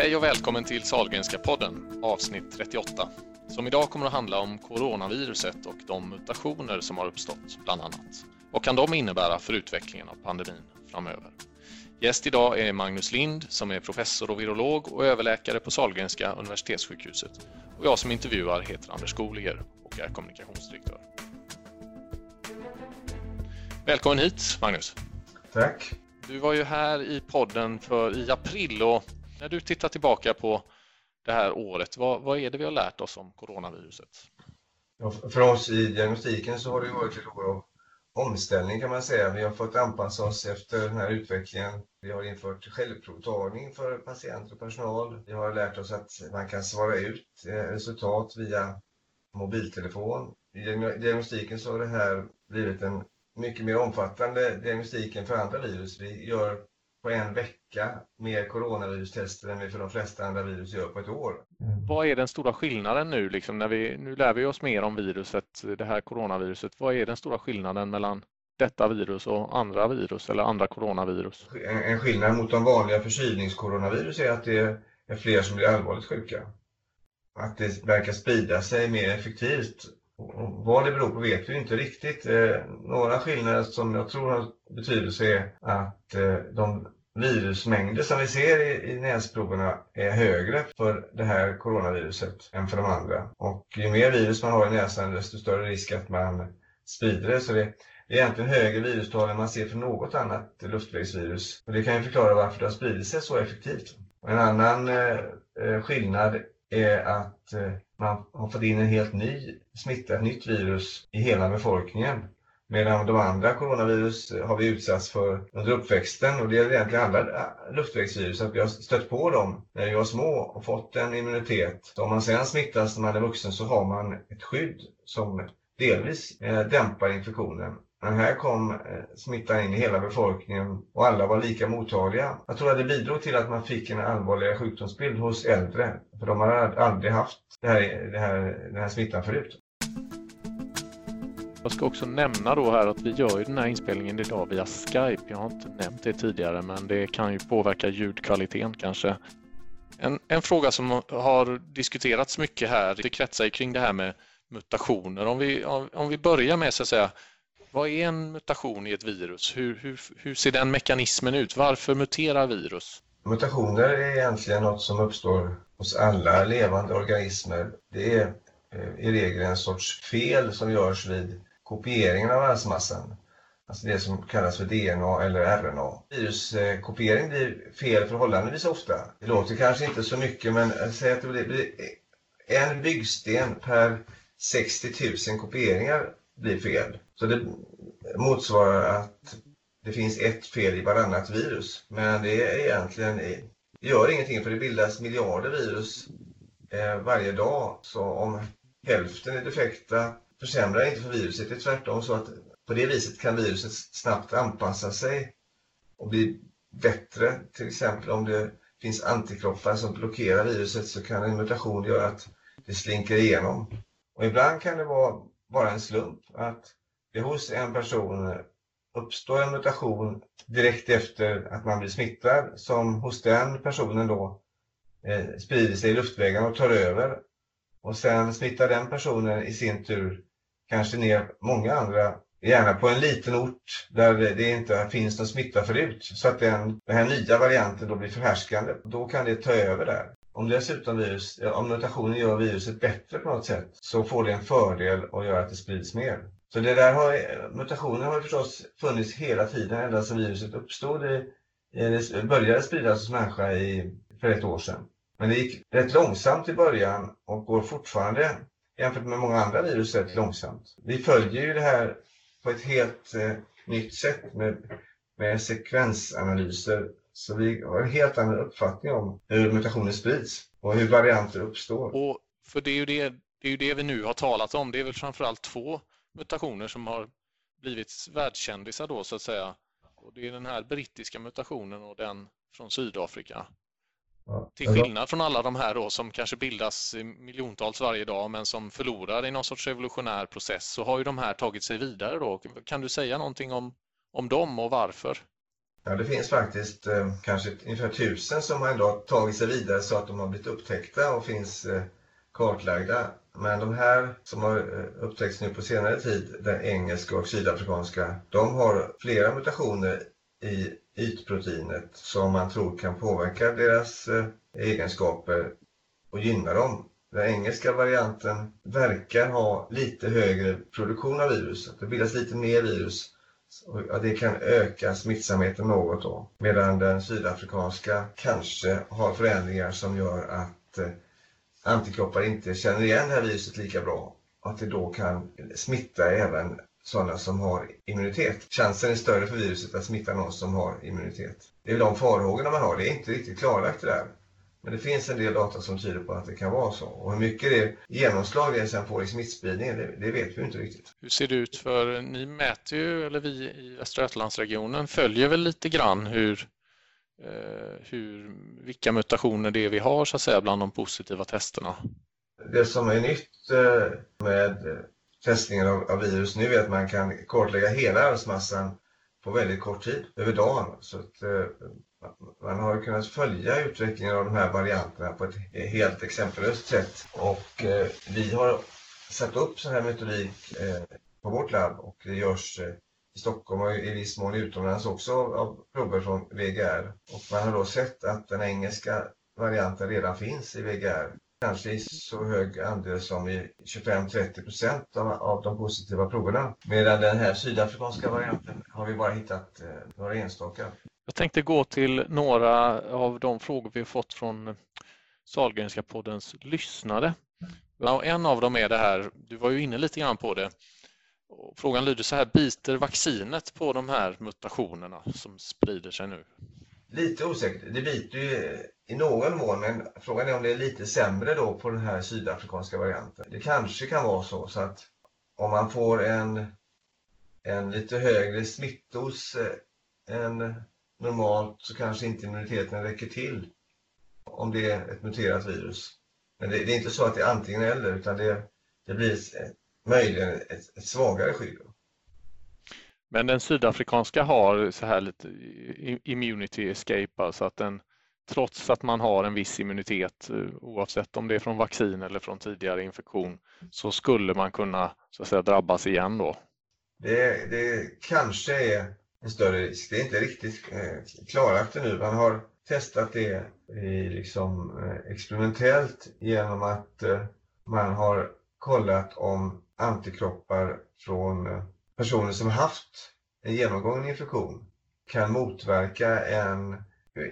Hej och välkommen till Salgrenska podden, avsnitt 38, som idag kommer att handla om coronaviruset och de mutationer som har uppstått, bland annat. Vad kan de innebära för utvecklingen av pandemin framöver? Gäst idag är Magnus Lind som är professor och virolog och överläkare på Salgrenska universitetssjukhuset. Och jag som intervjuar heter Anders Goliger och är kommunikationsdirektör. Välkommen hit Magnus! Tack! Du var ju här i podden för i april och när du tittar tillbaka på det här året, vad, vad är det vi har lärt oss om coronaviruset? Ja, för oss i diagnostiken så har det varit ett år av omställning kan man säga. Vi har fått anpassa oss efter den här utvecklingen. Vi har infört självprovtagning för patienter och personal. Vi har lärt oss att man kan svara ut eh, resultat via mobiltelefon. I diagnostiken så har det här blivit en mycket mer omfattande diagnostik än för andra virus. Vi gör på en vecka mer coronavirustester än vi för de flesta andra virus gör på ett år. Mm. Vad är den stora skillnaden nu? Liksom när vi, nu lär vi oss mer om viruset, det här coronaviruset. Vad är den stora skillnaden mellan detta virus och andra virus eller andra coronavirus? En, en skillnad mot de vanliga förkylningscoronavirus är att det är fler som blir allvarligt sjuka. Att det verkar sprida sig mer effektivt vad det beror på vet vi inte riktigt. Eh, några skillnader som jag tror har betydelse är att eh, de virusmängder som vi ser i, i näsproverna är högre för det här coronaviruset än för de andra. Och ju mer virus man har i näsan desto större risk att man sprider det. Så det, det är egentligen högre virustal än man ser för något annat luftvägsvirus. Och det kan ju förklara varför det har spridit sig så effektivt. Och en annan eh, eh, skillnad är att eh, man har fått in en helt ny smitta, ett nytt virus i hela befolkningen. Medan de andra coronavirus har vi utsatts för under uppväxten och det gäller egentligen alla äh, luftvägsvirus att vi har stött på dem när vi var små och fått en immunitet. Så om man sedan smittas när man är vuxen så har man ett skydd som delvis eh, dämpar infektionen. Men här kom eh, smittan in i hela befolkningen och alla var lika mottagliga. Jag tror att det bidrog till att man fick en allvarligare sjukdomsbild hos äldre. För de har aldrig haft det här, det här, den här smittan förut. Jag ska också nämna då här att vi gör ju den här inspelningen idag via Skype. Jag har inte nämnt det tidigare men det kan ju påverka ljudkvaliteten kanske. En, en fråga som har diskuterats mycket här, det kretsar ju kring det här med mutationer. Om vi, om vi börjar med så att säga vad är en mutation i ett virus? Hur, hur, hur ser den mekanismen ut? Varför muterar virus? Mutationer är egentligen något som uppstår hos alla levande organismer. Det är eh, i regel en sorts fel som görs vid kopieringen av arvsmassan. Alltså det som kallas för DNA eller RNA. Viruskopiering eh, blir fel förhållandevis ofta. Det låter kanske inte så mycket men eh, säg att det blir en byggsten per 60 000 kopieringar blir fel. Så det motsvarar att det finns ett fel i varannat virus. Men det är egentligen, det gör ingenting för det bildas miljarder virus eh, varje dag. Så om hälften är defekta försämrar inte för viruset. Det är tvärtom så att på det viset kan viruset snabbt anpassa sig och bli bättre. Till exempel om det finns antikroppar som blockerar viruset så kan en mutation göra att det slinker igenom. Och ibland kan det vara bara en slump att det hos en person uppstår en mutation direkt efter att man blir smittad som hos den personen då eh, sprider sig i luftvägarna och tar över. Och sen smittar den personen i sin tur kanske ner många andra, gärna på en liten ort där det inte finns någon smitta förut. Så att den, den här nya varianten då blir förhärskande. Då kan det ta över där. Om dessutom virus, om mutationen gör viruset bättre på något sätt så får det en fördel och gör att det sprids mer. Så det där har, mutationen har förstås funnits hela tiden ända sedan viruset uppstod. i, i, började spridas hos människa i, för ett år sedan. Men det gick rätt långsamt i början och går fortfarande jämfört med många andra virus rätt långsamt. Vi följer ju det här på ett helt eh, nytt sätt med, med sekvensanalyser. Så vi har en helt annan uppfattning om hur mutationer sprids och hur varianter uppstår. Och för det är ju det, det, är ju det vi nu har talat om. Det är väl framförallt två mutationer som har blivit världskändisar då så att säga. Och det är den här brittiska mutationen och den från Sydafrika. Ja, Till skillnad från alla de här då som kanske bildas miljontals varje dag men som förlorar i någon sorts revolutionär process så har ju de här tagit sig vidare då. Kan du säga någonting om, om dem och varför? Ja, det finns faktiskt eh, kanske ungefär tusen som ändå har tagit sig vidare så att de har blivit upptäckta och finns eh, kartlagda. Men de här som har eh, upptäckts nu på senare tid, den engelska och sydafrikanska, de har flera mutationer i ytproteinet som man tror kan påverka deras eh, egenskaper och gynna dem. Den engelska varianten verkar ha lite högre produktion av virus. Det bildas lite mer virus och det kan öka smittsamheten något då. Medan den sydafrikanska kanske har förändringar som gör att eh, antikroppar inte känner igen det här viruset lika bra. Att det då kan smitta även sådana som har immunitet. Chansen är större för viruset att smitta någon som har immunitet. Det är de farhågorna man har. Det är inte riktigt klarlagt det där. Men det finns en del data som tyder på att det kan vara så. Och hur mycket det genomslag det sen får i smittspridningen, det, det, vet vi inte riktigt. Hur ser det ut för, ni mäter ju, eller vi i Västra Götalandsregionen följer väl lite grann hur, eh, hur, vilka mutationer det är vi har så att säga bland de positiva testerna? Det som är nytt eh, med testningen av, av virus nu är att man kan kartlägga hela arvsmassan på väldigt kort tid, över dagen. Så att, eh, man har kunnat följa utvecklingen av de här varianterna på ett helt exempellöst sätt. Och eh, vi har satt upp sån här metodik eh, på vårt labb och det görs eh, i Stockholm och i viss mån utomlands också av prover från VGR. Och man har då sett att den engelska varianten redan finns i VGR kanske i så hög andel som i 25-30 procent av, av de positiva proverna. Medan den här sydafrikanska varianten har vi bara hittat eh, några enstaka. Jag tänkte gå till några av de frågor vi fått från Sahlgrenska poddens lyssnare. En av dem är det här, du var ju inne lite grann på det. Frågan lyder så här, biter vaccinet på de här mutationerna som sprider sig nu? Lite osäkert. Det biter ju i någon mån, men frågan är om det är lite sämre då på den här sydafrikanska varianten. Det kanske kan vara så, så att om man får en, en lite högre smittos än eh, normalt så kanske inte immuniteten räcker till om det är ett muterat virus. Men det, det är inte så att det är antingen eller utan det, det blir ett, möjligen ett, ett svagare skydd. Men den sydafrikanska har så här lite immunity escape, alltså att den trots att man har en viss immunitet eh, oavsett om det är från vaccin eller från tidigare infektion så skulle man kunna så att säga, drabbas igen då? Det, det kanske är en större risk. Det är inte riktigt eh, klarlagt nu. Man har testat det i liksom, eh, experimentellt genom att man har kollat om antikroppar från personer som haft en genomgången infektion kan motverka en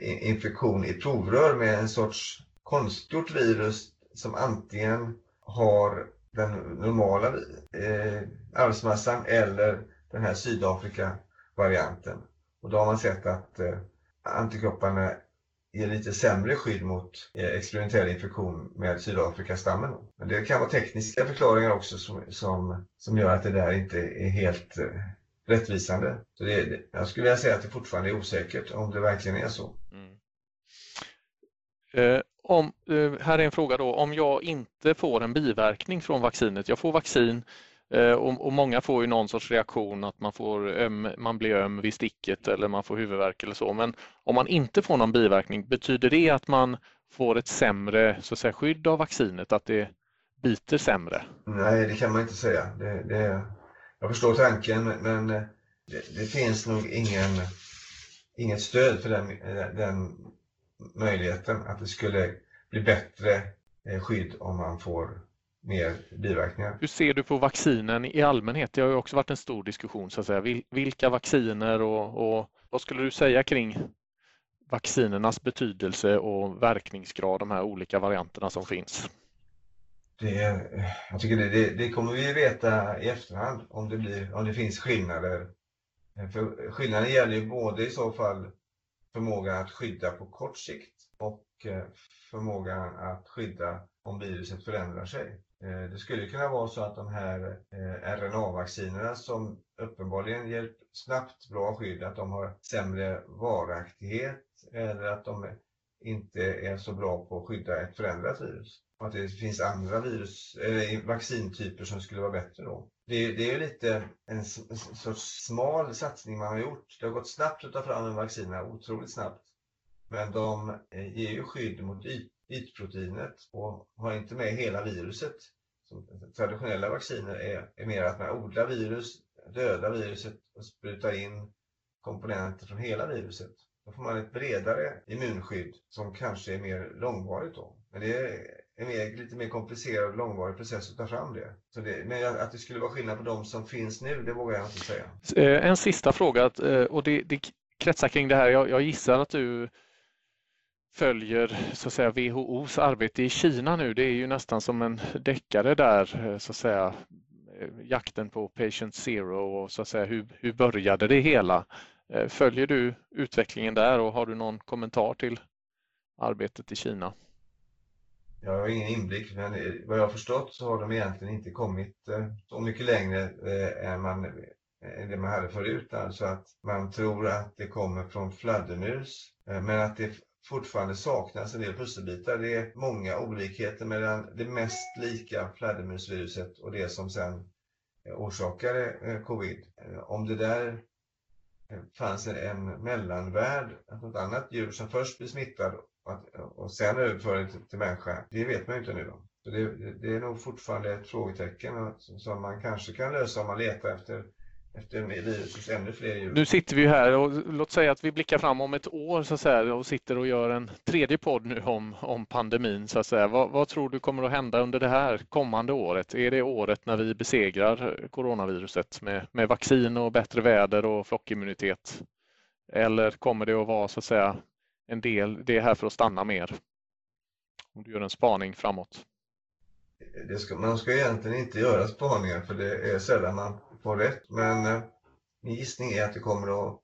infektion i provrör med en sorts konstgjort virus som antingen har den normala eh, arvsmassan eller den här Sydafrika-varianten. Och då har man sett att eh, antikropparna ger lite sämre skydd mot eh, experimentell infektion med Sydafrikastammen. Men det kan vara tekniska förklaringar också som, som, som gör att det där inte är helt eh, rättvisande. Så det, jag skulle vilja säga att det fortfarande är osäkert om det verkligen är så. Mm. Eh, om, eh, här är en fråga då, om jag inte får en biverkning från vaccinet, jag får vaccin eh, Eh, och, och, många får ju någon sorts reaktion att man, får öm, man blir öm vid sticket eller man får huvudvärk eller så, men om man inte får någon biverkning, betyder det att man får ett sämre så att säga, skydd av vaccinet, att det biter sämre? Nej, det kan man inte säga. Det, det, jag förstår tanken men eh, det, det, finns nog ingen, inget stöd för den, eh, den möjligheten att det skulle bli bättre skydd om man får mer biverkningar. Hur ser du på vaccinen i allmänhet? Det har ju också varit en stor diskussion. så att säga. Vilka vacciner och, och vad skulle du säga kring vaccinernas betydelse och verkningsgrad, de här olika varianterna som finns? Det, jag tycker det, det, det, kommer vi veta i efterhand om det, blir, om det finns skillnader. För skillnaden gäller ju både i så fall förmågan att skydda på kort sikt och eh, förmågan att skydda om viruset förändrar sig. Eh, det skulle kunna vara så att de här eh, RNA-vaccinerna som uppenbarligen ger snabbt bra skydd, att de har sämre varaktighet eller att de inte är så bra på att skydda ett förändrat virus att det finns andra virus, eller vaccintyper som skulle vara bättre då. det, det är lite en sorts smal satsning man har gjort. Det har gått snabbt att ta fram en vaccin, otroligt snabbt. Men de eh, ger ju skydd mot ytproteinet och har inte med hela viruset. Som traditionella vacciner är, är mer att man odlar virus, dödar viruset och sprutar in komponenter från hela viruset. Då får man ett bredare immunskydd som kanske är mer långvarigt då. Men det är en mer, lite mer komplicerad och långvarig process att ta fram det. Så det. Men att det skulle vara skillnad på de som finns nu, det vågar jag inte säga. Eh, en sista fråga eh, och det, det kretsar kring det här. Jag, jag gissar att du följer så att säga WHOs arbete i Kina nu. Det är ju nästan som en deckare där eh, så att säga eh, jakten på patient zero och så att säga hur, hur började det hela? Eh, följer du utvecklingen där och har du någon kommentar till arbetet i Kina? Jag har ingen inblick, men vad jag har förstått så har de egentligen inte kommit så mycket längre än, man, än det man hade förut. Alltså att man tror att det kommer från fladdermus, men att det fortfarande saknas en del pusselbitar. Det är många olikheter mellan det mest lika fladdermusviruset och det som sen eh, orsakade eh, covid. Eh, om det där fanns en mellanvärld, något annat djur som först blir smittad och sen överför till, till människa, det vet man ju inte nu. Då. Så det, det, är nog fortfarande ett frågetecken som man kanske kan lösa om man letar efter efter virusets ännu fler djur. Nu sitter vi här och låt säga att vi blickar fram om ett år så att säga, och sitter och gör en tredje podd nu om, om pandemin. Så att säga. Vad, vad, tror du kommer att hända under det här kommande året? Är det året när vi besegrar coronaviruset med, med vaccin och bättre väder och flockimmunitet? Eller kommer det att vara så att säga en del, det är här för att stanna mer. Om du gör en spaning framåt. Ska, man ska egentligen inte göra spaningar för det är sällan man får rätt. Men eh, min gissning är att det kommer att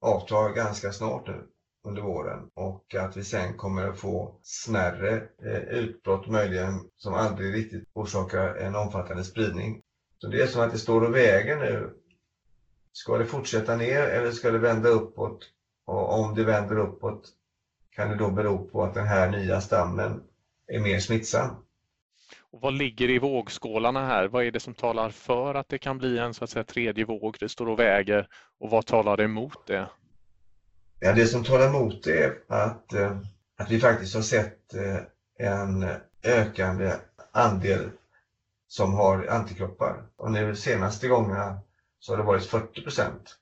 avta ganska snart nu under våren och att vi sen kommer att få smärre eh, utbrott möjligen som aldrig riktigt orsakar en omfattande spridning. Så det är som att det står och väger nu. Ska det fortsätta ner eller ska det vända uppåt? Och om det vänder uppåt, kan det då bero på att den här nya stammen är mer smittsam. Och vad ligger i vågskålarna här? Vad är det som talar för att det kan bli en så att säga, tredje våg? Det står och väger. Och vad talar emot det? Ja, det som talar emot det är att, eh, att vi faktiskt har sett eh, en ökande andel som har antikroppar. Och nu senaste gångerna så har det varit 40 procent.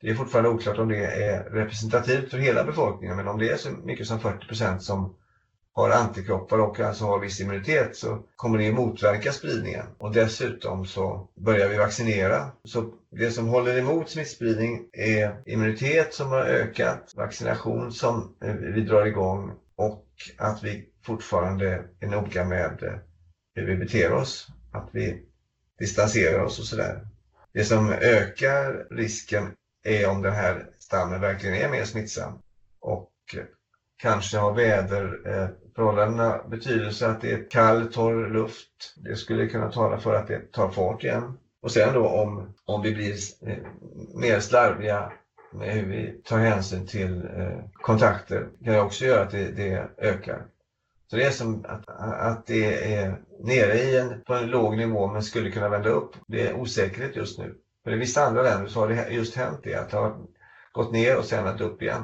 Det är fortfarande oklart om det är representativt för hela befolkningen, men om det är så mycket som 40 procent som har antikroppar och alltså har viss immunitet så kommer det motverka spridningen. Och dessutom så börjar vi vaccinera. Så det som håller emot smittspridning är immunitet som har ökat, vaccination som vi drar igång och att vi fortfarande är noga med eh, hur vi beter oss. Att vi distanserar oss och sådär. Det som ökar risken är om den här stammen verkligen är mer smittsam. Och kanske har väder eh, eh, betydelse att det är kall, torr luft. Det skulle kunna tala för att det tar fart igen. Och sen då om, om vi blir mer slarviga med hur vi tar hänsyn till eh, kontakter kan det också göra att det, det ökar. Så det är som att, att det är nere i en, på en låg nivå men skulle kunna vända upp. Det är osäkerhet just nu. För i vissa andra länder så har det just hänt det, att det har gått ner och sen vänt upp igen.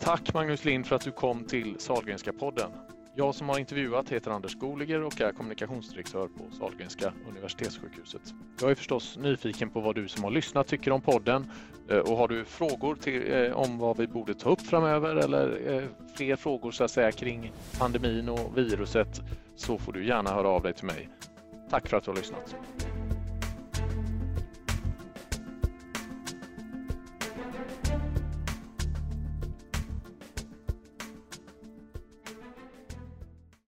Tack Magnus Lind för att du kom till Salgrenska podden. Jag som har intervjuat heter Anders Goliger och är kommunikationsdirektör på Sahlgrenska universitetssjukhuset. Jag är förstås nyfiken på vad du som har lyssnat tycker om podden eh, och har du frågor till, eh, om vad vi borde ta upp framöver eller eh, fler frågor så att säga kring pandemin och viruset så får du gärna höra av dig till mig. Tack för att du har lyssnat.